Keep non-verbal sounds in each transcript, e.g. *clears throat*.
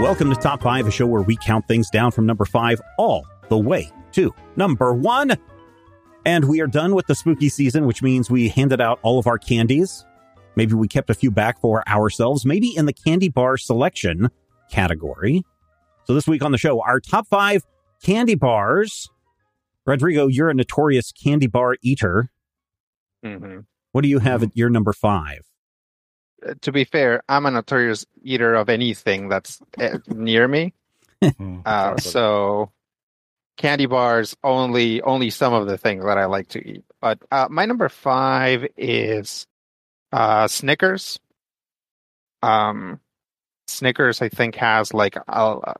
Welcome to Top 5, a show where we count things down from number 5 all the way to number 1. And we are done with the spooky season, which means we handed out all of our candies. Maybe we kept a few back for ourselves, maybe in the candy bar selection category. So this week on the show, our top 5 candy bars. Rodrigo, you're a notorious candy bar eater. Mm-hmm. What do you have at your number 5? Uh, to be fair, I'm a notorious eater of anything that's uh, near me. *laughs* Mm, Uh, so candy bars only only some of the things that I like to eat. But uh, my number five is uh, Snickers. Um, Snickers, I think, has like a,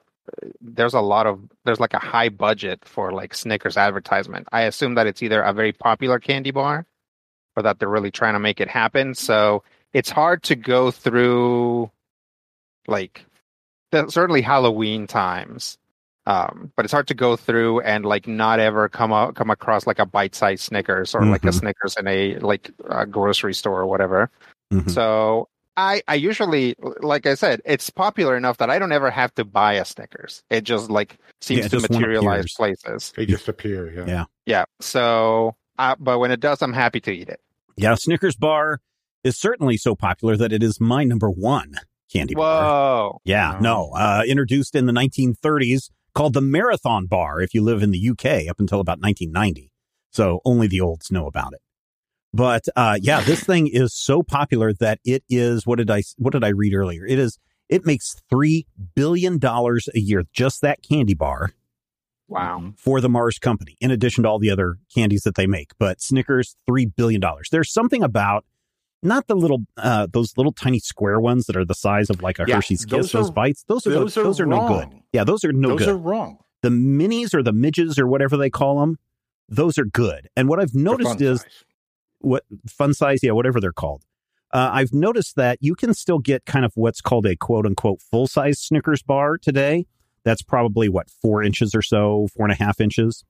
there's a lot of there's like a high budget for like Snickers advertisement. I assume that it's either a very popular candy bar or that they're really trying to make it happen. So it's hard to go through like the, certainly Halloween times. Um, but it's hard to go through and like not ever come out come across like a bite-sized Snickers or like a Mhm. Snickers in a like a grocery store or whatever. Mhm. So I I usually like I said, it's popular enough that I don't ever have to buy a Snickers. It just like seems Yeah, to materialize places. They just appear. Yeah. Yeah. Yeah. So uh, but when it does, I'm happy to eat it. Yeah, Snickers bar is certainly so popular that it is my number one candy bar. Whoa. Yeah, no, uh, introduced in the 1930s, called the Marathon Bar if you live in the UK up until about 1990. So only the olds know about it. But uh, yeah, this thing is so popular that it is. What did I What did I read earlier? It is. It makes three billion dollars a year just that candy bar Wow. For the Mars Company, in addition to all the other candies that they make. But Snickers, three billion dollars. There's something about not the little, uh, those little tiny square ones that are the size of like a Yeah, Hershey's Kiss. those Those are- bites, those are those the, are those are no good. Yeah, those are no Those good. Those are wrong. the minis or the midges or whatever they call them, those are good. And what I've noticed is size. what fun size, yeah, whatever they're called. Uh, I've noticed that you can still get kind of what's called a quote unquote full size Snickers bar today. That's probably what four inches or so, four and a half inches.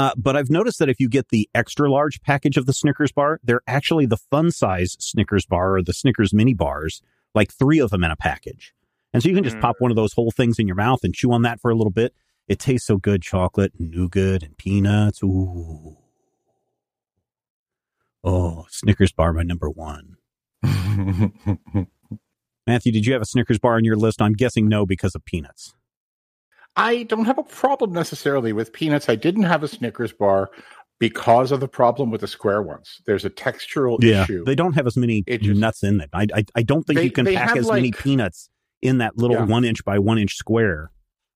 Uh, but I've noticed that if you get the extra large package of the Snickers bar, they're actually the fun size Snickers bar or the Snickers mini bars, like three of them in a package. And so you can just Mm. pop one of those whole things in your mouth and chew on that for a little bit. It tastes so good, chocolate and nougat and peanuts. Ooh. Oh, Snickers bar, my number one. *laughs* Matthew, did you have a Snickers bar on your list? I'm guessing no because of peanuts. I don't have a problem necessarily with peanuts. I didn't have a Snickers bar because of the problem with the square ones. There's a textural issue. They don't have as many just- nuts in it. I, I, I don't think They- you can pack as many peanuts in that little Yeah. one inch by one inch square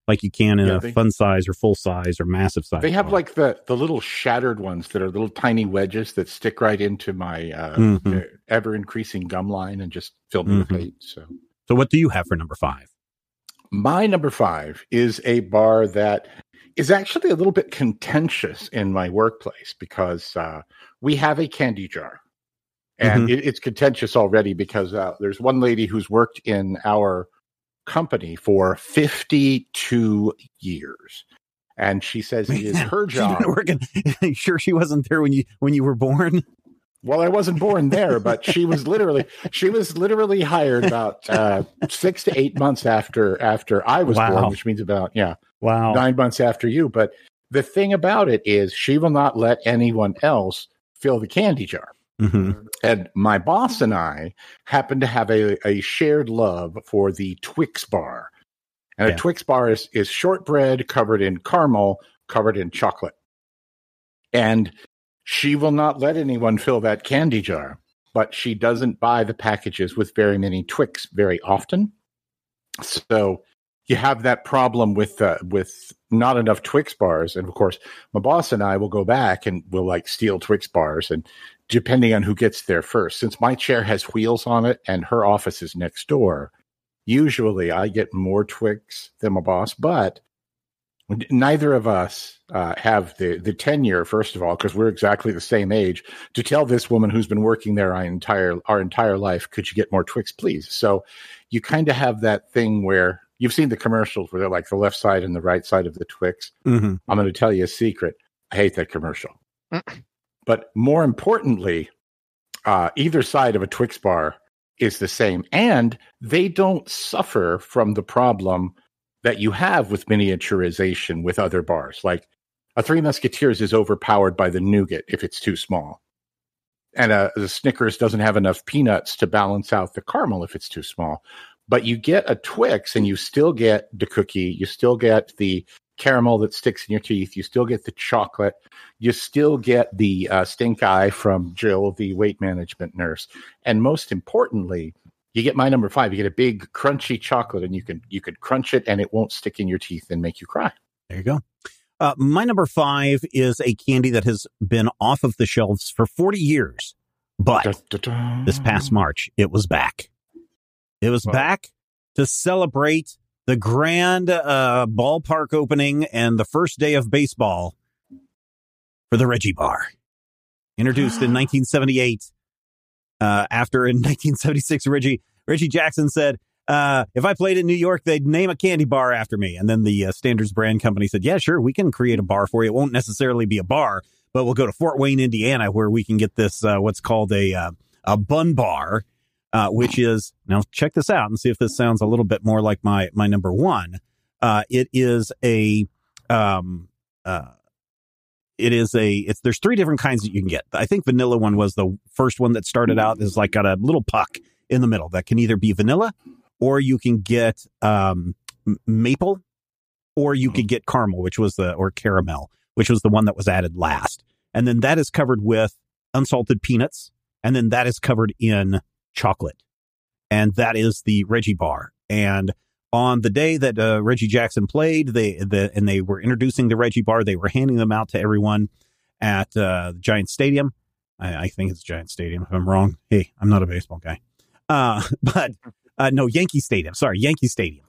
like you can in Yeah, a they- fun size or full size or massive size. They have bar. like the the little shattered ones that are little tiny wedges that stick right into my uh, Mhm. ever increasing gum line and just fill me with Mhm. hate. So So, what do you have for number five? My number five is a bar that is actually a little bit contentious in my workplace because uh, we have a candy jar. And it, it's contentious already because uh, there's one lady who's worked in our company for 52 years. And she says it is her She's job. been working. *laughs* sure, she wasn't there when you when you were born. Well, I wasn't born there, but she was literally she was literally hired about uh, six to eight months after after I was Wow. born, which means about yeah Wow. nine months after you. But the thing about it is, she will not let anyone else fill the candy jar. hmm And my boss and I happen to have a, a shared love for the Twix bar. And Yeah. a Twix bar is, is shortbread covered in caramel, covered in chocolate. And she will not let anyone fill that candy jar, but she doesn't buy the packages with very many Twix very often. So you have that problem with uh, with not enough Twix bars, and of course, my boss and I will go back and we'll like steal Twix bars, and depending on who gets there first. Since my chair has wheels on it and her office is next door, usually I get more Twix than my boss, but neither of us uh, have the the tenure. First of all, because we're exactly the same age, to tell this woman who's been working there our entire our entire life, could you get more Twix, please? So you kind of have that thing where you've seen the commercials where they're like the left side and the right side of the Twix. hmm I'm going to tell you a secret. I hate that commercial. *clears throat* but more importantly, uh, either side of a Twix bar is the same. And they don't suffer from the problem that you have with miniaturization with other bars. Like a Three Musketeers is overpowered by the nougat if it's too small. And a, the Snickers doesn't have enough peanuts to balance out the caramel if it's too small. But you get a Twix and you still get the cookie, you still get the caramel that sticks in your teeth, you still get the chocolate, you still get the uh, stink eye from Jill, the weight management nurse. And most importantly, you get my number five. You get a big crunchy chocolate, and you can you can crunch it, and it won't stick in your teeth and make you cry. There you go. Uh, my number five is a candy that has been off of the shelves for 40 years, but Da, da, da. this past March, it was back. It was Wow. back to celebrate the grand uh, ballpark opening and the first day of baseball for the Reggie Bar. Introduced in *gasps* 1978. Uh, after in *laughs* 1976, Reggie Reggie Jackson said, uh, "If I played in New York, they'd name a candy bar after me." And then the uh, Standards Brand Company said, "Yeah, sure, we can create a bar for you. It won't necessarily be a bar, but we'll go to Fort Wayne, Indiana, where we can get this uh, what's called a uh, a bun bar, uh, which is now check this out and see if this sounds a little bit more like my my number one. Uh, it is a um uh it is a it's there's three different kinds that you can get. I think vanilla one was the first one that started out is like got a little puck in the middle that can either be vanilla or you can get um maple or you could get caramel which was the or caramel which was the one that was added last. And then that is covered with unsalted peanuts and then that is covered in chocolate. And that is the Reggie bar. And on the day that uh, Reggie Jackson played, they the and they were introducing the Reggie bar. They were handing them out to everyone at uh, the Giant Stadium. I, I think it's Giant Stadium. If I'm wrong, hey, I'm not a baseball guy. Uh, *laughs* but uh, no, Yankee Stadium. Sorry, Yankee Stadium.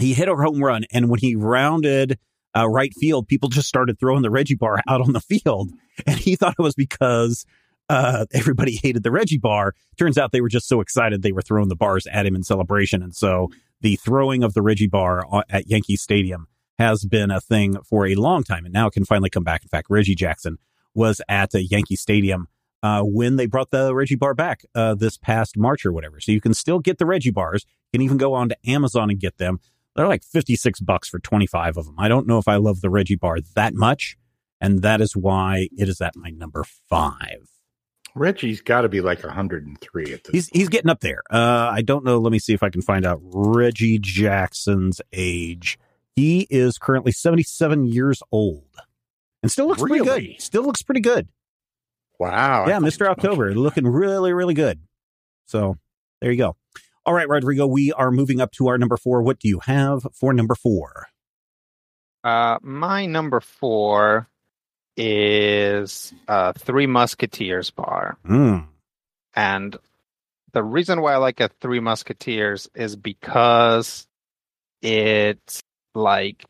He hit a home run, and when he rounded uh, right field, people just started throwing the Reggie bar *laughs* out on the field, and he thought it was because uh, everybody hated the Reggie bar. Turns out they were just so excited they were throwing the bars at him in celebration, and so the throwing of the Reggie bar at Yankee Stadium has been a thing for a long time, and now it can finally come back. In fact, Reggie Jackson was at a Yankee Stadium uh, when they brought the Reggie bar back uh, this past March or whatever. So you can still get the Reggie bars. You can even go on to Amazon and get them. They're like 56 bucks for 25 of them. I don't know if I love the Reggie bar that much, and that is why it is at my number five. Reggie's got to be like 103 at this. He's he's getting up there. Uh, I don't know. Let me see if I can find out Reggie Jackson's age. He is currently 77 years old, and still looks pretty good. Still looks pretty good. wow. Yeah, Mister was much October, looking really really good. So there you go. All right, Rodrigo, we are moving up to our number four. What do you have for number four? Uh, my number four is uh, Three Musketeers bar. Mm. And the reason why I like a Three Musketeers is because it's like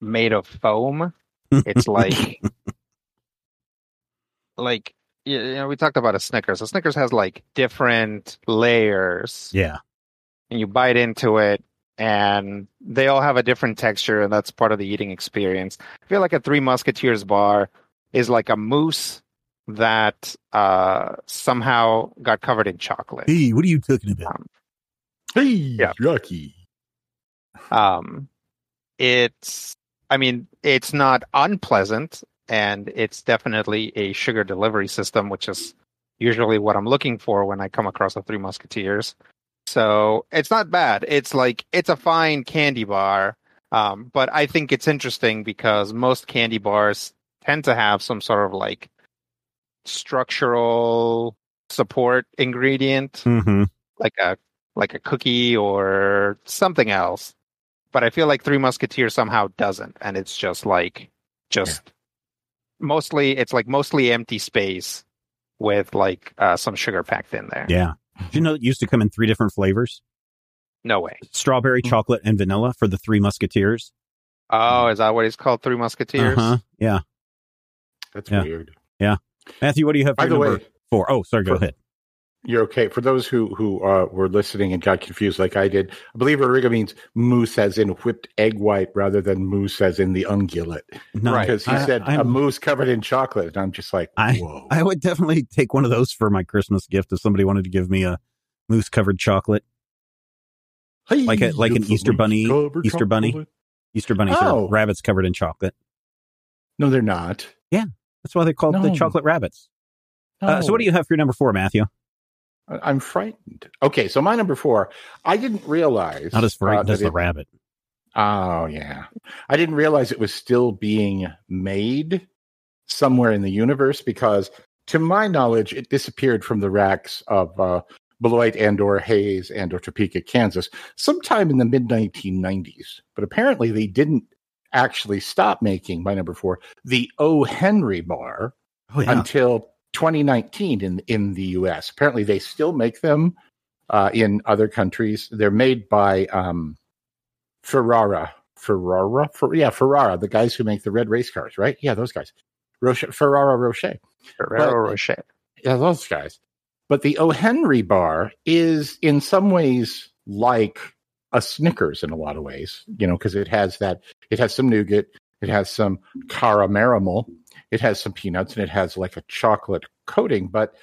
made of foam. It's *laughs* like like you you know we talked about a Snickers. A Snickers has like different layers, yeah, and you bite into it, and they all have a different texture, and that's part of the eating experience. I feel like a Three Musketeers bar is like a mousse that uh, somehow got covered in chocolate. hey, what are you talking about? Hey, Yeah. lucky. Um, it's, I mean, it's not unpleasant, and it's definitely a sugar delivery system, which is usually what I'm looking for when I come across the Three Musketeers. So it's not bad. It's like it's a fine candy bar, um, but I think it's interesting because most candy bars tend to have some sort of like structural support ingredient Mm-hmm. like a like a cookie or something else. But I feel like Three Musketeers somehow doesn't, and it's just like just mostly it's like mostly empty space with like uh, some sugar packed in there. Yeah. Did you know it used to come in three different flavors? No way. Strawberry, Hmm. chocolate, and vanilla for the Three Musketeers. Oh, is that what it's called? Three Musketeers. Uh-huh. Yeah. That's Yeah. weird. Yeah. Matthew, what do you have for By the number way, four? Oh, sorry, go for- ahead. You're okay. For those who who uh, were listening and got confused, like I did, I believe Rodrigo means moose, as in whipped egg white rather than moose, as in the ungulate. No, Because he I- said a I'm- mousse covered in chocolate, and I'm just like, I- whoa. I would definitely take one of those for my Christmas gift if somebody wanted to give me a moose covered chocolate. like a- like an Hey, Easter bunny- covered Easter bunny? Easter bunnies Oh. are rabbits covered in chocolate. No, they're not. Yeah, that's why they're called the chocolate rabbits. Uh, so, what do you have for your number four, Matthew? I'm frightened. Okay, so my number four, I didn't realize. Not as uh, frightened that as the it- rabbit. Oh yeah, I didn't realize it was still being made somewhere in the universe because, to my knowledge, it disappeared from the racks of uh, Beloit and or Hayes and or Topeka, Kansas, sometime in the mid 1990s. But apparently, they didn't actually stop making my number four, the O. Henry bar, Oh, yeah. until 2019 in in the U.S. Apparently, they still make them uh, in other countries. They're made by um, Ferrara, Ferrara, Fer- yeah, Ferrara, the guys who make the red race cars, right? Yeah, those guys. Roche, Ferrara Rocher, Ferrero But- Rocher. yeah, those guys. But the O. Henry bar is in some ways like a Snickers in a lot of ways, you know, because it has that, it has some nougat, it has some caramel, it has some peanuts, and it has like a chocolate coating, but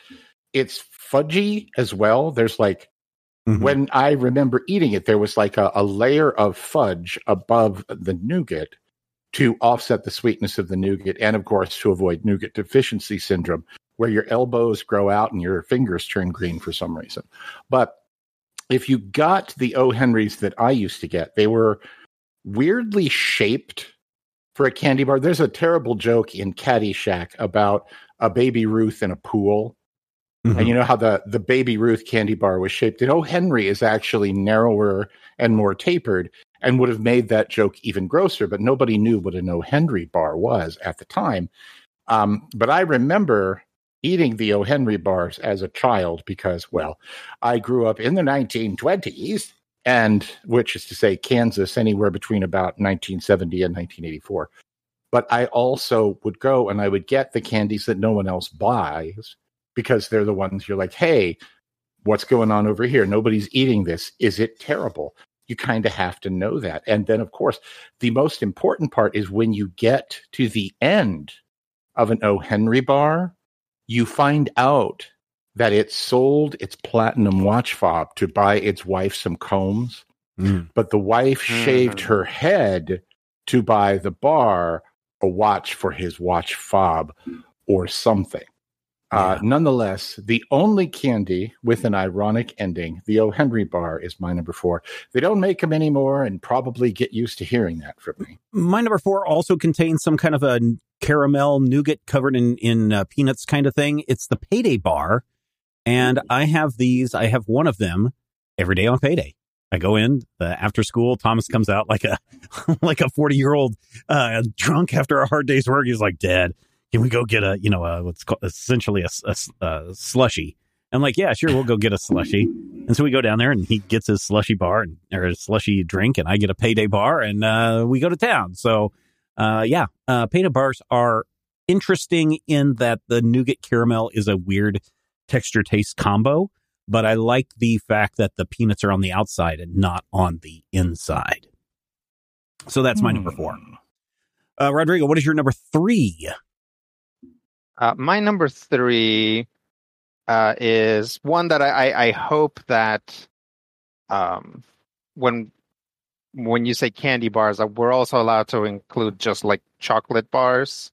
it's fudgy as well. There's like, Mhm. when I remember eating it, there was like a, a layer of fudge above the nougat to offset the sweetness of the nougat, and of course to avoid nougat deficiency syndrome, where your elbows grow out and your fingers turn green for some reason. But if you got the O. Henrys that I used to get, they were weirdly shaped for a candy bar. There's a terrible joke in Caddyshack about a baby Ruth in a pool Mhm. and you know how the the baby Ruth candy bar was shaped. And O. Henry is actually narrower and more tapered, and would have made that joke even grosser. But nobody knew what an O. Henry bar was at the time. Um, but I remember eating the O. Henry bars as a child because, well, I grew up in the 1920s, and which is to say, Kansas, anywhere between about 1970 and 1984. But I also would go and I would get the candies that no one else buys because they're the ones you're like, hey, what's going on over here? Nobody's eating this. Is it terrible? You kind of have to know that. And then, of course, the most important part is when you get to the end of an O. Henry bar, you find out that it sold its platinum watch fob to buy its wife some combs, Mm. but the wife shaved Mhm. her head to buy the bar a watch for his watch fob or something. Uh, nonetheless, the only candy with an ironic ending, the O. Henry bar, is my number four. They don't make them anymore, and probably get used to hearing that from me. My number four also contains some kind of a caramel nougat covered in in uh, peanuts kind of thing. It's the Payday Bar, and I have these. I have one of them every day on Payday. I go in after school. Thomas comes out like a *laughs* like a forty year old uh, drunk after a hard day's work. He's like, "Dad, can we go get a you know a, what's called essentially a, a, a slushy?" I'm like, "Yeah, sure, we'll go get a slushy." And so we go down there, and he gets his slushy bar and, or his slushy drink, and I get a Payday Bar, and uh, we go to town. So uh, yeah, uh, Payday bars are interesting in that the nougat caramel is a weird texture taste combo, but I like the fact that the peanuts are on the outside and not on the inside. So that's my number four. Hmm. Uh, Rodrigo, what is your number three? Uh, my number three uh, is one that I, I, I hope that um, when when you say candy bars, uh, we're also allowed to include just like chocolate bars.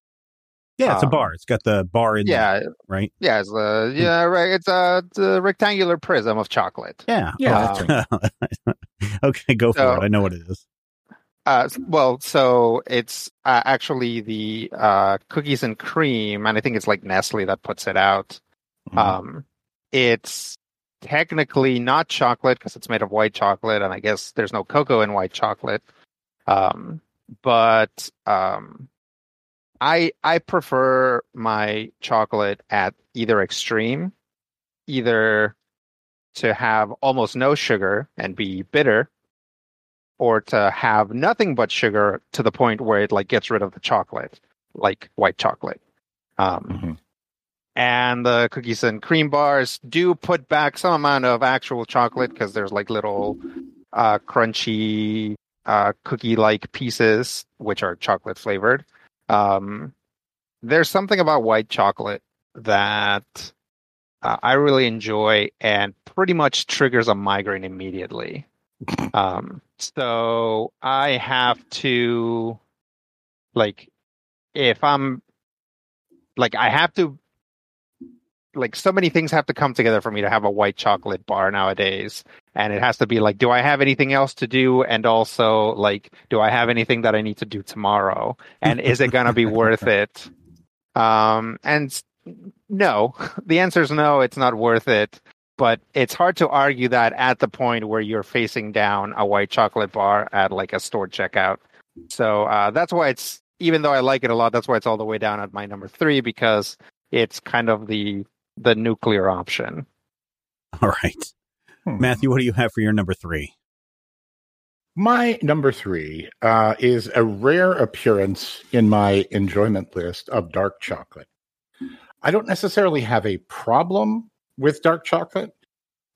Yeah, it's a Um, bar. It's got the bar in there, Yeah, right? yeah, it's a, yeah, right. It's a, it's a rectangular prism of chocolate. Yeah. Yeah, Um, *laughs* okay, go for it. I know what it is. Uh, well, so it's uh, actually the uh, cookies and cream, and I think it's like Nestle that puts it out. Mhm. Um, it's technically not chocolate because it's made of white chocolate, and I guess there's no cocoa in white chocolate. Um, but um, I I prefer my chocolate at either extreme, either to have almost no sugar and be bitter, or to have nothing but sugar to the point where it like gets rid of the chocolate, like white chocolate. Um, Mhm. and the cookies and cream bars do put back some amount of actual chocolate because there's like little uh, crunchy uh, cookie-like pieces which are chocolate flavored. Um, there's something about white chocolate that uh, I really enjoy and pretty much triggers a migraine immediately. *laughs* Um, so I have to, like, if I'm, like, I have to, like, so many things have to come together for me to have a white chocolate bar nowadays. And it has to be like, do I have anything else to do? And also, like, do I have anything that I need to do tomorrow? And is it going to be worth *laughs* it? Um, and no, *laughs* the answer is no, it's not worth it. But it's hard to argue that at the point where you're facing down a white chocolate bar at like a store checkout. So uh, that's why it's, even though I like it a lot, that's why it's all the way down at my number three because it's kind of the the nuclear option. All right. Hmm. Matthew, what do you have for your number three? My number three uh, is a rare appearance in my enjoyment list of dark chocolate. I don't necessarily have a problem with dark chocolate,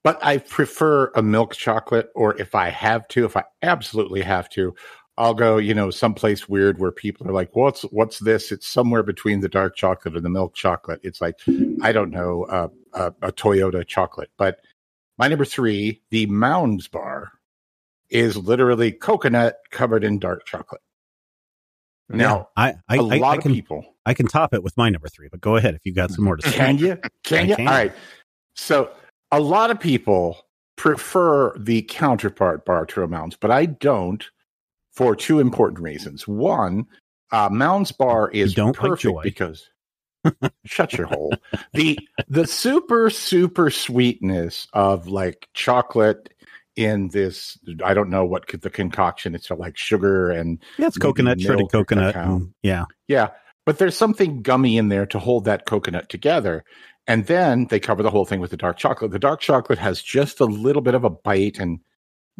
but I prefer a milk chocolate, or if I have to, if I absolutely have to, I'll go, you know, someplace weird where people are like, "What's what's this?" It's somewhere between the dark chocolate and the milk chocolate. It's like, I don't know, uh, a, a Toyota chocolate. But my number three, the Mounds bar, is literally coconut covered in dark chocolate. Now, I, I, a I, lot I of can, people I can top it with my number three, but go ahead if you got some more to say. can you? *laughs* Can I you? can. All right. So a lot of people prefer the counterpart bar to a Mounds, but I don't for two important reasons. One, uh, Mounds bar is don't like perfect joy. because shut your hole. The the super super sweetness of like chocolate in this I don't know what the concoction it's like sugar and Yeah, it's coconut, shredded coconut. and- mm, um, yeah. yeah, but there's something gummy in there to hold that coconut together. And then they cover the whole thing with the dark chocolate. The dark chocolate has just a little bit of a bite. And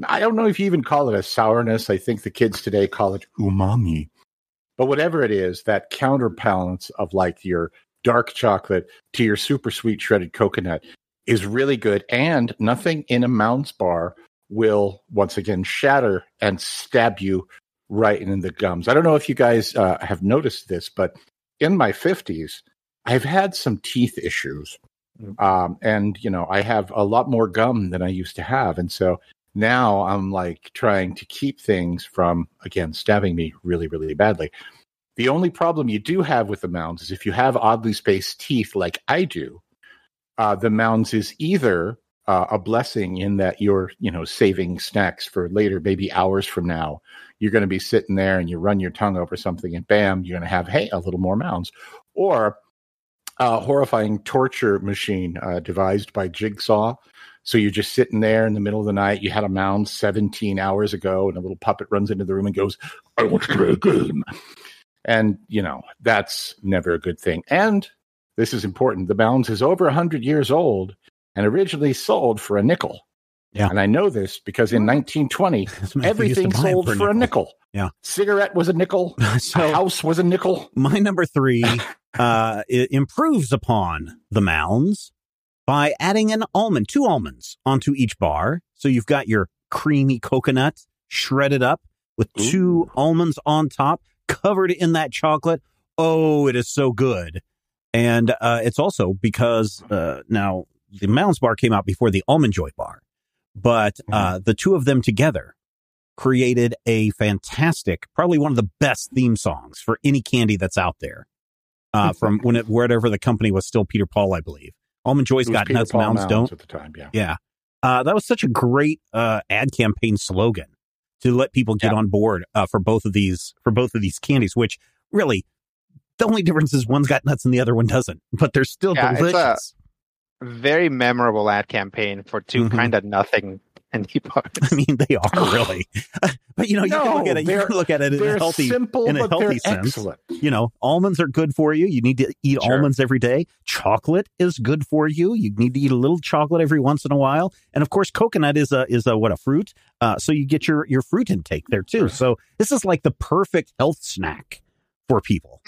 I don't know if you even call it a sourness. I think the kids today call it umami. But whatever it is, that counterbalance of like your dark chocolate to your super sweet shredded coconut is really good. And nothing in a Mounds bar will once again shatter and stab you right in the gums. I don't know if you guys uh, have noticed this, but in my 50s, I've had some teeth issues. Um, and, you know, I have a lot more gum than I used to have. And so now I'm like trying to keep things from, again, stabbing me really, really badly. The only problem you do have with the mounds is if you have oddly spaced teeth like I do, uh, the mounds is either uh, a blessing in that you're, you know, saving snacks for later, maybe hours from now. You're going to be sitting there and you run your tongue over something, and bam, you're going to have, hey, a little more mounds. Or a horrifying torture machine uh, devised by Jigsaw. So you're just sitting there in the middle of the night. You had a mound 17 hours ago, and a little puppet runs into the room and goes, I want to play a game. And, you know, that's never a good thing. And this is important the mounds is over 100 years old and originally sold for a nickel. Yeah. And I know this because in 1920, *laughs* Matthew used to everything sold for a nickel. Yeah. Cigarette was a nickel. *laughs* a So house was a nickel. my number three *laughs* uh, it improves upon the mounds by adding an almond, two almonds onto each bar. So you've got your creamy coconut shredded up with two almonds on top, covered in that chocolate. Oh, it is so good. And uh, it's also because uh, now the Mounds bar came out before the Almond Joy bar, but uh, the two of them together created a fantastic, probably one of the best theme songs for any candy that's out there. Uh, from when it, wherever the company was still Peter Paul, I believe. Almond Joy's got Peter nuts, Paul Mounds Mounds don't. at the time. Yeah. Yeah. Uh, that was such a great uh, ad campaign slogan to let people get Yeah. on board uh, for both of these for both of these candies. Which really, the only difference is one's got nuts and the other one doesn't, but they're still Yeah, it's a- delicious. Very memorable ad campaign for 2 Mhm. kind of nothing candy *laughs* bars. I mean, they are *laughs* really. but you know, you can look at it. You can look at it in a healthy. simple, in a healthy sense. excellent. You know, almonds are good for you. You need to eat Sure. almonds every day. Chocolate is good for you. You need to eat a little chocolate every once in a while. And of course, coconut is a is a what a fruit. Uh, so you get your your fruit intake there too. So this is like the perfect health snack for people.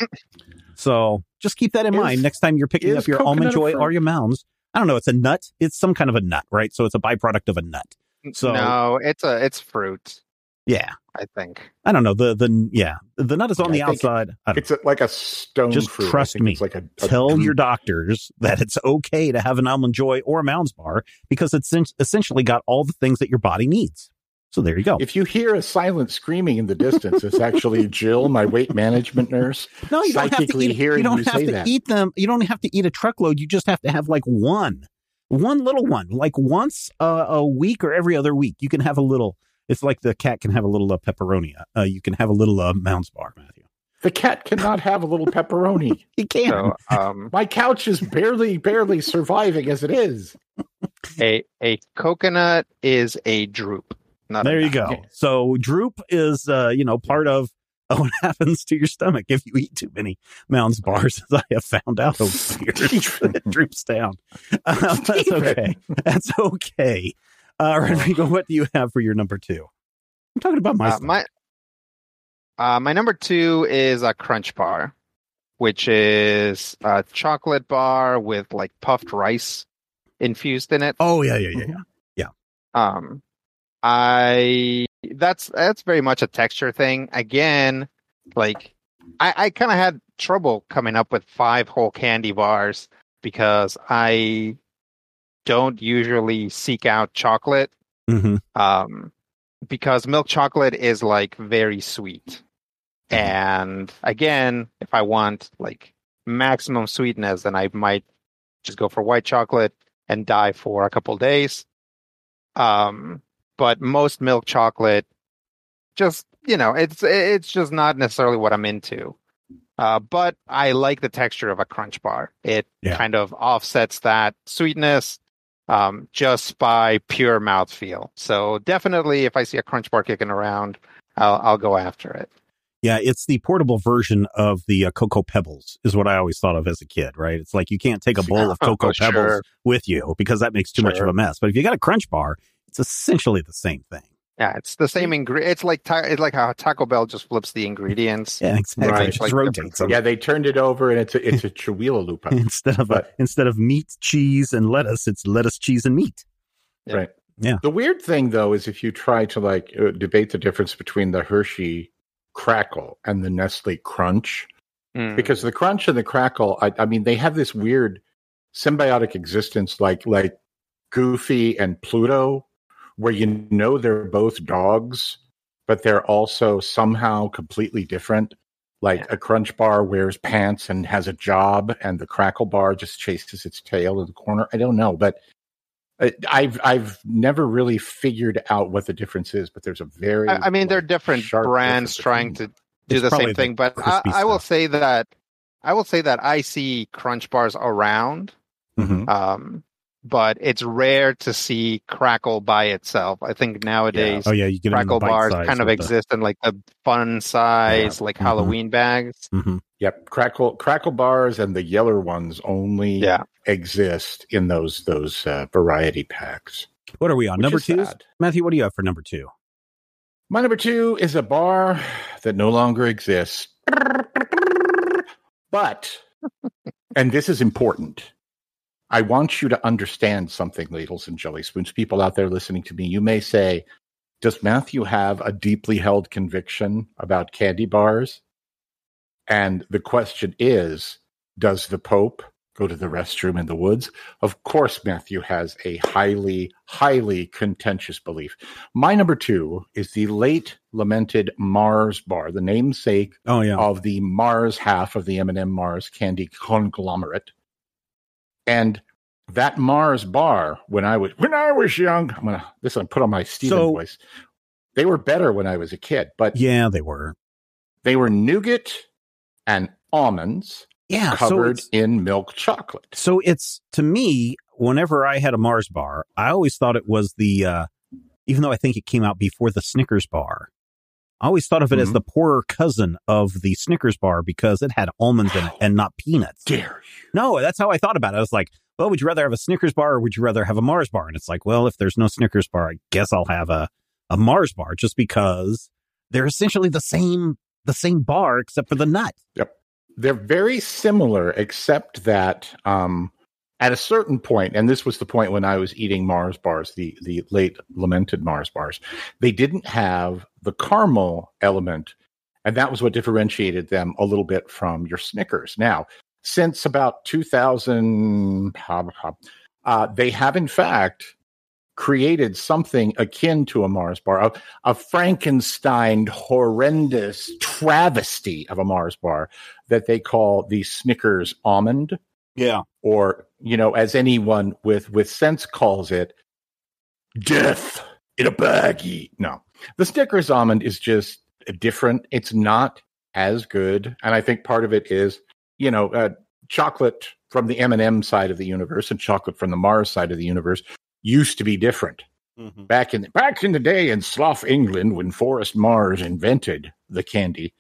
So just keep that in Is- mind next time you're picking up your almond joy fruit? or your mounds. I don't know. It's a nut. It's some kind of a nut, right? So it's a byproduct of a nut. So- no, it's a it's fruit. Yeah. I think. I don't know. The the yeah the nut is on Yeah, the outside. It's a, like a stone Just fruit. Trust me. It's like a, a tell your doctors that it's okay to have an almond joy or a mounds bar because it's en- essentially got all the things that your body needs. So there you go. If you hear a silent screaming in the distance, it's actually *laughs* Jill, my weight management nurse. no, you don't have to eat. You don't you have to that. eat them. You don't have to eat a truckload. You just have to have like one, one little one, like once uh, a week or every other week. You can have a little. It's like the cat can have a little uh, pepperoni. Uh, you can have a little uh, mounds bar, Matthew. The cat cannot have a little pepperoni. *laughs* He can. So um, My couch is barely, barely surviving as it is. a a coconut is a drupe. Not a There you go. So droop is, uh, you know, part of *laughs* what happens to your stomach if you eat too many Mounds bars, as I have found out over years. *laughs* *laughs* it droops down. Uh, that's okay. That's okay. Uh, Rodrigo, what do you have for your number two? I'm talking about my Uh, my uh, my number two is a crunch bar, which is a chocolate bar with like puffed rice infused in it. Oh yeah, yeah, yeah, yeah, yeah. Um, I that's that's very much a texture thing. Again, like I, I kind of had trouble coming up with five whole candy bars because I don't usually seek out chocolate. hmm Um, because milk chocolate is like very sweet, and again, if I want like maximum sweetness, then I might just go for white chocolate and die for a couple days. Um, but most milk chocolate, just you know, it's it's just not necessarily what I'm into. Uh, but I like the texture of a crunch bar. It Yeah. kind of offsets that sweetness um, just by pure mouthfeel. So definitely, if I see a crunch bar kicking around, I'll I'll go after it. Yeah, it's the portable version of the uh, Cocoa Pebbles, is what I always thought of as a kid, right? It's like you can't take a bowl of *laughs* Cocoa Oh, Pebbles sure. with you because that makes too much of a mess. But if you got a Crunch Bar, it's essentially the same thing. Yeah, it's the same ingredient. It's like ta- it's like how Taco Bell just flips the ingredients. Yeah, exactly. Right. Just Like rotates them. Yeah, they turned it over and it's a, it's a Chihuahua lupa. *laughs* instead of a, instead of meat, cheese, and lettuce, it's lettuce, cheese, and meat. Yeah. Right. Yeah. The weird thing though is if you try to like uh, debate the difference between the Hershey Crackle and the Nestle Crunch, Mm. because the Crunch and the Crackle, I, I mean, they have this weird symbiotic existence, like like Goofy and Pluto, where you know they're both dogs, but they're also somehow completely different. Like a Crunch bar wears pants and has a job, and the Crackle bar just chases its tail in the corner. I don't know, but I- I've I've never really figured out what the difference is. But there's a very I, I mean, they're different brands trying to do It's the probably same thing, but I, I will say that I will say that I see Crunch bars around, them. Mhm. um, but it's rare to see Crackle by itself. I think nowadays Oh yeah, you get Crackle bars kind of exist in like the fun size, like Mhm. Halloween bags. hmm Yep, crackle crackle bars and the yeller ones only Yeah. exist in those those uh, variety packs. What are we on? number two? Matthew, what do you have for number two? My number two is a bar that no longer exists, but and this is important. I want you to understand something, ladles and jelly spoons. People out there listening to me, you may say, "Does Matthew have a deeply held conviction about candy bars?" And the question is, does the Pope go to the restroom in the woods? Of course, Matthew has a highly, highly contentious belief. My number two is the late lamented Mars bar, the namesake Oh yeah, of the Mars half of the M&M Mars candy conglomerate. And that Mars bar, when I was when I was young, I'm gonna this I put on my Steven So- voice. They were better when I was a kid, but yeah, they were. they were nougat and almonds Yeah, so covered it's, in milk chocolate. so it's to me. Whenever I had a Mars bar, I always thought it was the. uh Even though I think it came out before the Snickers bar, I always thought of it as Mhm. the poorer cousin of the Snickers bar because it had almonds in it and not peanuts. Dare you? No, that's how I thought about it. I was like, well, would you rather have a Snickers bar or would you rather have a Mars bar? And it's like, well, if there's no Snickers bar, I guess I'll have a, a Mars bar just because they're essentially the same the same bar except for the nut. Yep. They're very similar, except that um, at a certain point, and this was the point when I was eating Mars bars, the the late lamented Mars bars, they didn't have the caramel element, and that was what differentiated them a little bit from your Snickers. Now, since about 2000, uh, they have in fact created something akin to a Mars bar, a, a Frankenstein horrendous travesty of a Mars bar that they call the Snickers almond, Yeah. or you know, as anyone with with sense calls it, death in a baggie. No, the Snickers almond is just different. It's not as good, and I think part of it is, you know, uh, chocolate from the M and m side of the universe and chocolate from the Mars side of the universe used to be different Mm-hmm. back in back in the day in Slough, England, when Forrest Mars invented the candy,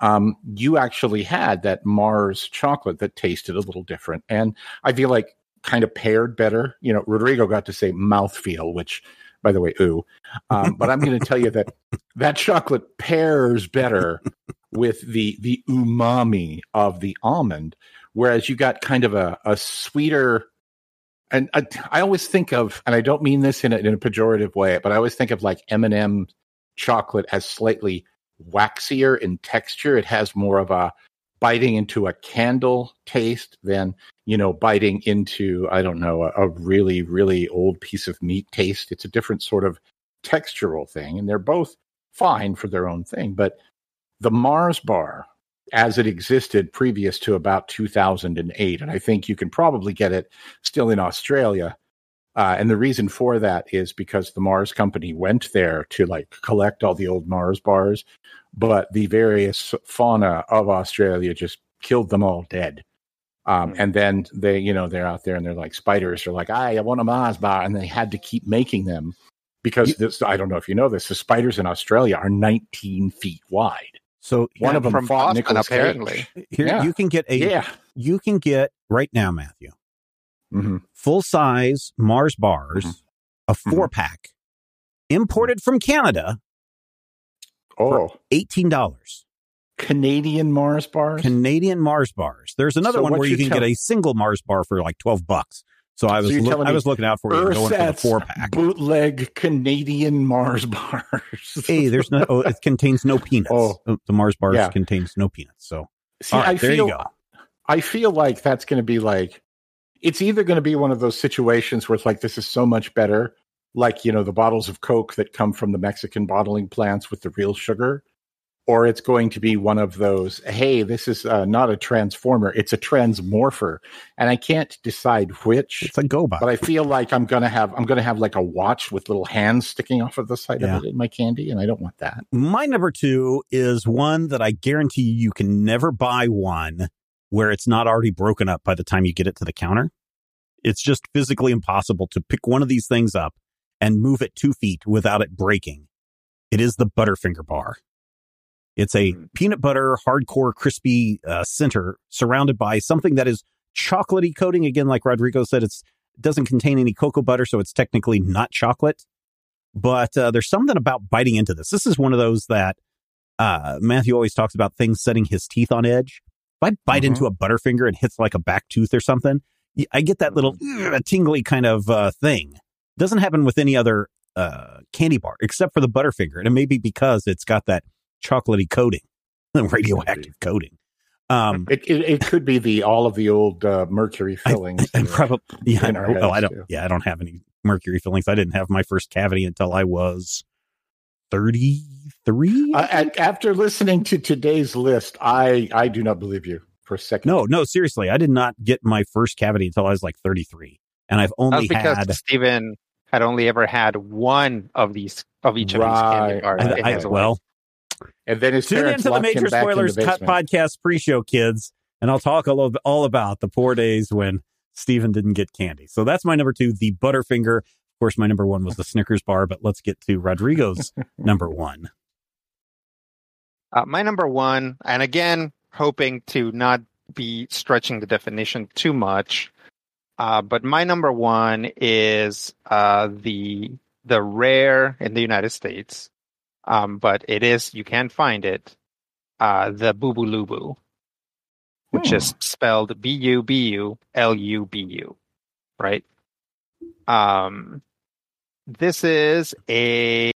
um, you actually had that Mars chocolate that tasted a little different, and I feel like kind of paired better. You know, Rodrigo got to say mouthfeel, which, by the way, ooh. Um, but I'm going to tell you that *laughs* that chocolate pairs better with the the umami of the almond, whereas you got kind of a, a sweeter and I, I always think of, and I don't mean this in a, in a pejorative way, but I always think of like M and M chocolate as slightly waxier in texture. It has more of a biting into a candle taste than you know biting into I don't know a, a really really old piece of meat taste. It's a different sort of textural thing, and they're both fine for their own thing. But the Mars bar as it existed previous to about 2008. And I think you can probably get it still in Australia. Uh, and the reason for that is because the Mars company went there to like collect all the old Mars bars, but the various fauna of Australia just killed them all dead. Um, Hmm. And then they, you know, they're out there and they're like spiders are like, I, I want a Mars bar. And they had to keep making them because You- this, I don't know if you know this, the spiders in Australia are 19 feet wide. So One yeah, of them from fought Boston, apparently. Cage. here yeah. you can get a Yeah. you can get right now, Matthew, hmm full size Mars bars, Mhm. a four pack, imported from Canada, Oh, eighteen dollars. Canadian Mars bars. Canadian Mars bars. There's another So one where you you can tell- get a single Mars bar for like twelve bucks. So I was you're look- I was looking out for you and going for the four pack. bootleg Canadian Mars *laughs* bars. Hey, there's no. Oh, it contains no peanuts. Oh. The Mars bars Yeah. contains no peanuts. So See, all right, I there feel you go. I feel like that's going to be like it's either going to be one of those situations where it's like this is so much better, like you know the bottles of Coke that come from the Mexican bottling plants with the real sugar, or it's going to be one of those. Hey, this is uh, not a transformer; it's a transmorpher, and I can't decide which. It's a go by. but I feel like I'm gonna have I'm gonna have like a watch with little hands sticking off of the side Yeah. of it in my candy, and I don't want that. My number two is one that I guarantee you, you can never buy one where it's not already broken up by the time you get it to the counter. It's just physically impossible to pick one of these things up and move it two feet without it breaking. It is the Butterfinger bar. It's a Mm. peanut butter, hardcore, crispy uh, center surrounded by something that is chocolatey coating. Again, like Rodrigo said, it's it doesn't contain any cocoa butter, so it's technically not chocolate. But uh, there's something about biting into this. This is one of those that uh, Matthew always talks about things setting his teeth on edge. If I bite Mhm. into a Butterfinger and hits like a back tooth or something, I get that little "Ugh," tingly kind of uh, thing. Doesn't happen with any other uh, candy bar except for the Butterfinger, and it may be because it's got that chocolatey coating, *laughs* the radioactive coating. Um, It, it it could be the all of the old uh, mercury I- fillings. and that probably yeah. in our well, I don't. too. Yeah, I don't have any mercury fillings. I didn't have my first cavity until I was thirty three. Uh, after listening to today's list, I I do not believe you for a second. no, no, seriously, I did not get my first cavity until I was like thirty three, and I've That's only because had. Stephen had only ever had one of these of each of these candy bars. I, in I- his life. well, and then his tune parents into the locked him Major back in the Spoilers Cut podcast pre-show, kids, and I'll talk all, of, all about the poor days when Stephen didn't get candy. So that's my number two, the Butterfinger. Of course, my number one was the Snickers bar, but let's get to Rodrigo's *laughs* number one. Uh, my number one, and again, hoping to not be stretching the definition too much, uh, but my number one is uh, the the rare in the United States, um, but it is you can find it. uh, the Bubu Lubu, which Hmm. is spelled B U B U L U B U, right? Um, this is a,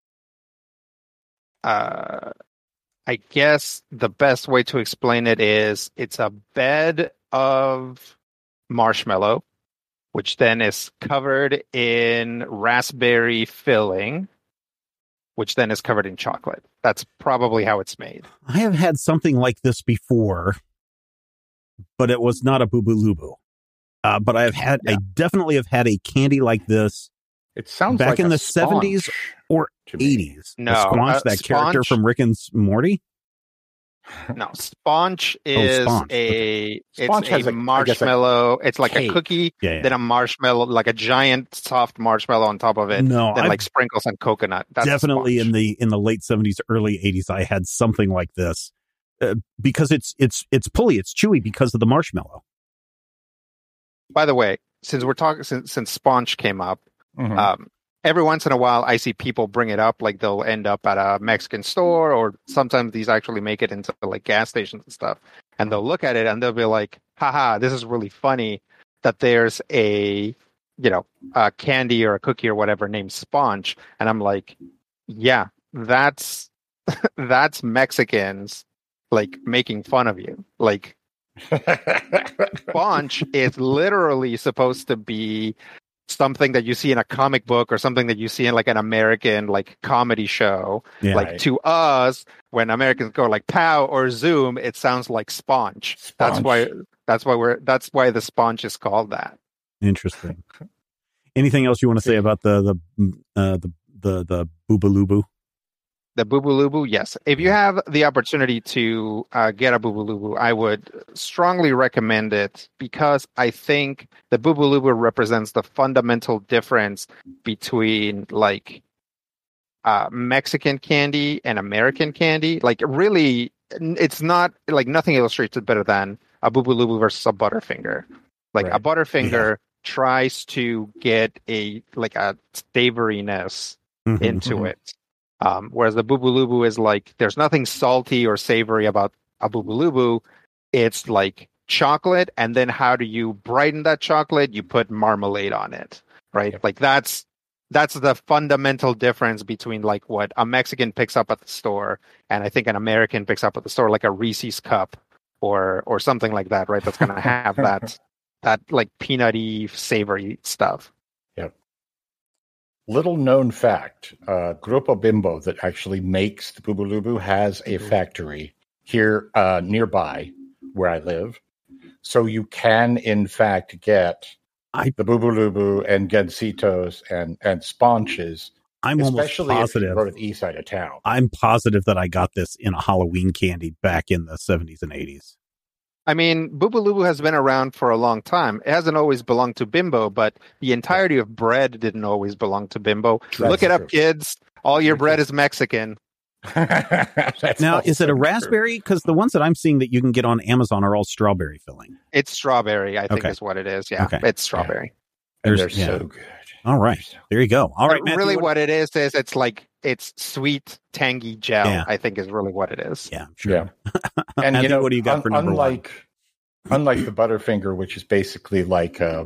uh, I guess the best way to explain it is it's a bed of marshmallow, which then is covered in raspberry filling, which then is covered in chocolate. That's probably how it's made. I have had something like this before, but it was not a Bubulubu. Uh, but I have had, I definitely have had a candy like this It sounds Back like in a the 70s or 80s. No, The Squanch, uh, that character from Rick and Morty. No, Sponch is Sponch, a Sponch it's has a a- I guess a marshmallow. it's like cake. a cookie, Yeah, yeah. then a marshmallow, like a giant soft marshmallow on top of it. no, then I've like sprinkles and coconut. That's definitely in the in the late 70s, early 80s. I had something like this uh, because it's it's it's pulley, it's chewy because of the marshmallow. By the way, since we're talking since since Sponch came up, Mhm. um, every once in a while I see people bring it up. Like they'll end up at a Mexican store, or sometimes these actually make it into like gas stations and stuff. And they'll look at it and they'll be like, "Haha, this is really funny that there's a you know a candy or a cookie or whatever named Sponch." And I'm like, "Yeah, that's *laughs* that's Mexicans like making fun of you. Like *laughs* Sponch is literally supposed to be something that you see in a comic book or something that you see in like an American like comedy show. Yeah. like Right. to us, when Americans go like pow or zoom, it sounds like sponch. That's why that's why we're that's why the Sponch is called that. Interesting. Anything else you want to say *laughs* about the the uh, the the the boobaloo? The Bubulubu, yes. If you have the opportunity to uh, get a Bubulubu, I would strongly recommend it because I think the Bubulubu represents the fundamental difference between like uh, Mexican candy and American candy. Like, really, it's not like nothing illustrates it better than a Bubulubu versus a Butterfinger. Like a Right. Butterfinger tries to get a like a savoriness Mm-hmm. into it. Um, whereas the Bubulubu is like there's nothing salty or savory about a Bubulubu. It's like chocolate, and then how do you brighten that chocolate? You put marmalade on it, right? Yep. Like that's that's the fundamental difference between like what a Mexican picks up at the store and I think an American picks up at the store, like a Reese's cup or or something like that, right? That's gonna have *laughs* that that like peanutty savory stuff. Little known fact: uh, Grupo Bimbo that actually makes the Bubulubu has a Mhm. factory here uh, nearby where I live, so you can in fact get I- the Bubulubu and Gansitos and and Sponches, I'm almost especially if you positive. go to the east side of town. I'm positive that I got this in a Halloween candy back in the 70s and 80s. I mean, Bubulubu has been around for a long time. It hasn't always belonged to Bimbo, but the entirety of bread didn't always belong to Bimbo. True. Look it That's up, true. kids. All your bread is Mexican. *laughs* Now, is it a raspberry? Because the ones that I'm seeing that you can get on Amazon are all strawberry filling. It's strawberry, I think Okay. is what it is. Yeah, Okay. it's strawberry. And they're yeah. so good. All right. They're There you go. All right, Matthew, really, what- what it is is it's like it's sweet, tangy gel. Yeah. I think is really what it is. Yeah, sure. Yeah. *laughs* And Matthew, you know, what do you got un- for number unlike, unlike the Butterfinger, which is basically like uh,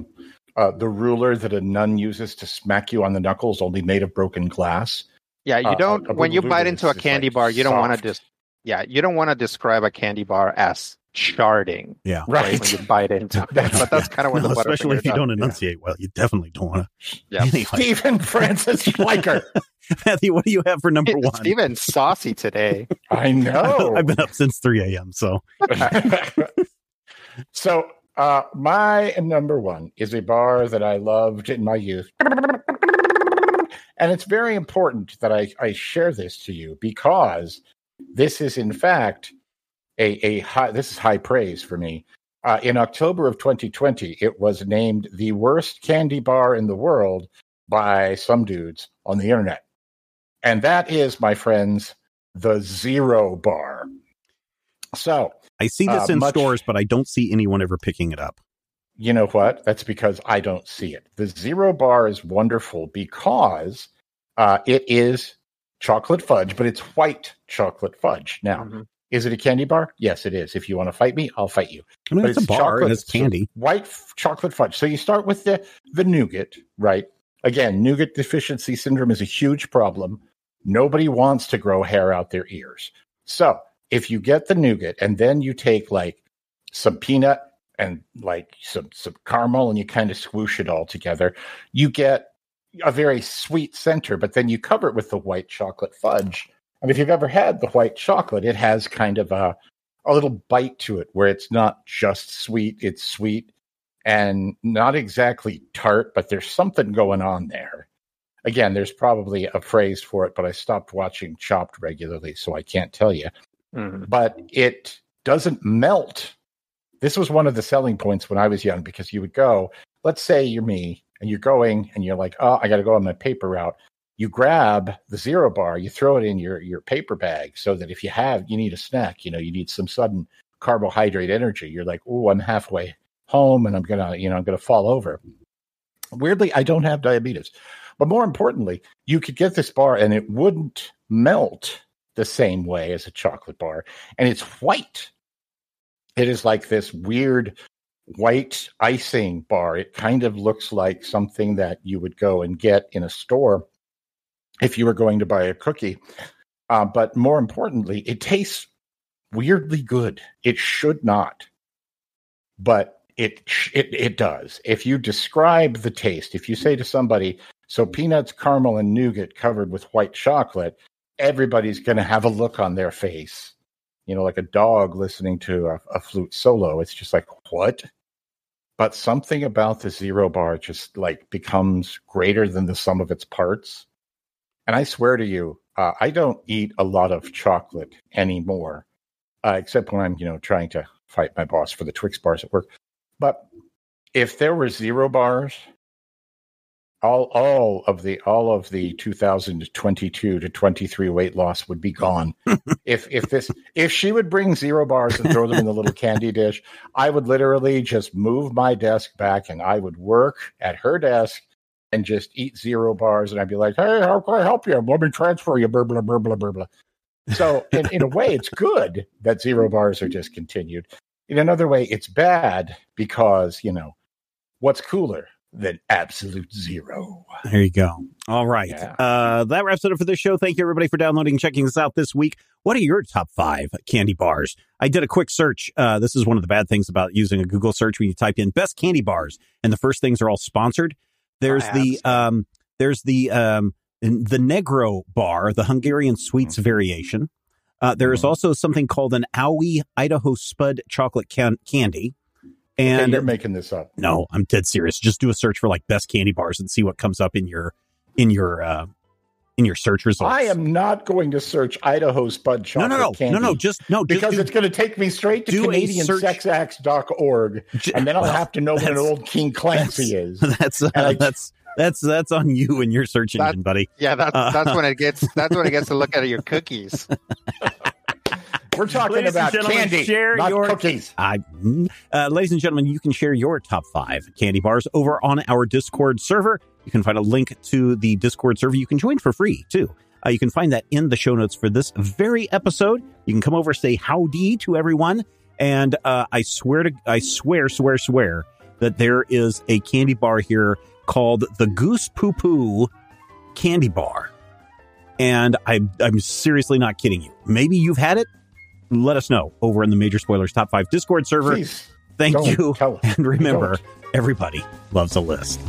uh, the ruler that a nun uses to smack you on the knuckles, only made of broken glass. Yeah, you Uh, don't a when you bite into a candy like, bar, you don't want to soft. just yeah, you don't want to describe a candy bar as sharding Yeah. right, when you bite into *laughs* it. but that's kind of what No, the especially if you don't enunciate well. You definitely don't want Yeah. to. *laughs* Anyway, Stephen Francis *laughs* Schleicher. Matthew, what do you have for number one? Stephen saucy today. I know. I've been up since 3 a.m. So so uh, my number one is a bar that I loved in my youth. And it's very important that I, I share this to you because this is in fact a, a high this is high praise for me. Uh, in October of 2020, it was named the worst candy bar in the world by some dudes on the internet. And that is, my friends, the Zero Bar. So I see this Uh, in much- stores, but I don't see anyone ever picking it up. you know what? That's because I don't see it. The zero bar is wonderful because uh, it is chocolate fudge, but it's white chocolate fudge. Now, Mhm. Is it a candy bar? Yes, it is. If you want to fight me, I'll fight you. I mean, But it's, a bar chocolate, and it's candy. White f- chocolate fudge. So you start with the the nougat, right? Again, nougat deficiency syndrome is a huge problem. Nobody wants to grow hair out their ears. So if you get the nougat and then you take like some peanut and like some some caramel and you kind of swoosh it all together, you get a very sweet center. But then you cover it with the white chocolate fudge. And if you've ever had the white chocolate, it has kind of a a little bite to it where it's not just sweet, it's sweet and not exactly tart, but there's something going on there. Again, there's probably a phrase for it, but I stopped watching Chopped regularly, so I can't tell you. Mhm. But it doesn't melt. This was one of the selling points when I was young because you would go, let's say you're me and you're going and you're like, oh, I got to go on my paper route. You grab the zero bar, you throw it in your, your paper bag so that if you have, you need a snack, you know, you need some sudden carbohydrate energy. You're like, oh, I'm halfway home and I'm gonna, you know, I'm gonna fall over. Weirdly, I don't have diabetes. But more importantly, you could get this bar and it wouldn't melt the same way as a chocolate bar. And it's white. It is like this weird white icing bar. It kind of looks like something that you would go and get in a store if you were going to buy a cookie. Uh, but more importantly, it tastes weirdly good. It should not, but it it it does. If you describe the taste, if you say to somebody, "So peanuts, caramel, and nougat covered with white chocolate," everybody's going to have a look on their face, you know, like a dog listening to a, a flute solo. It's just like what? But something about the zero bar just like becomes greater than the sum of its parts. And I swear to you, uh, I don't eat a lot of chocolate anymore, uh, except when I'm, you know, trying to fight my boss for the Twix bars at work. But if there were zero bars, all all of the all of the 2022 to 23 weight loss would be gone. *laughs* if if this if she would bring zero bars and throw them in the little candy dish, I would literally just move my desk back and I would work at her desk and just eat zero bars and I'd be like, "Hey, how can I help you? Let me transfer you." Blah blah blah blah blah blah. So in, in a way, it's good that zero bars are discontinued. In another way, it's bad because you know what's cooler than absolute zero. There you go. All right. Yeah. Uh, that wraps it up for this show. Thank you, everybody, for downloading and checking us out this week. What are your top five candy bars? I did a quick search. Uh, this is one of the bad things about using a Google search when you type in best candy bars, and the first things are all sponsored. There's I the um, there's the um, the Negro bar, the Hungarian sweets variation. Uh, there is Mhm. also something called an Owie Idaho Spud chocolate can- candy. And And you're making this up. no, I'm dead serious. Just do a search for like best candy bars and see what comes up in your in your uh in your search results. I am not going to search Idaho Spud no, chocolate no, no, candy no, no. Just no, just because do- it's going to take me straight to do a search- CanadianSexActs.org, and then I'll well, have to know what an old King Clancy is. *laughs* That's uh, I- that's that's that's on you and your search That- engine, buddy. Yeah, that's Uh, that's when it *laughs* gets that's when it gets to look at your cookies. *laughs* We're talking Ladies about gentlemen, candy, share not your- cookies. I, mm, uh, ladies and gentlemen, you can share your top five candy bars over on our Discord server. You can find a link to the Discord server. You can join for free too. Uh, you can find that in the show notes for this very episode. You can come over, say howdy to everyone, and uh, I swear to, I swear, swear, swear that there is a candy bar here called the Goose Poo Poo Candy Bar, and I, I'm seriously not kidding you. Maybe you've had it. Let us know over in the Major Spoilers Top Five Discord server. Please, Thank you. And remember, Don't. everybody loves a list.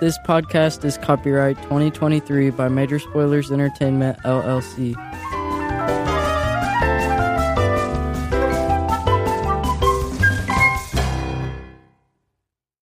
This podcast is copyright 2023 by Major Spoilers Entertainment, LLC.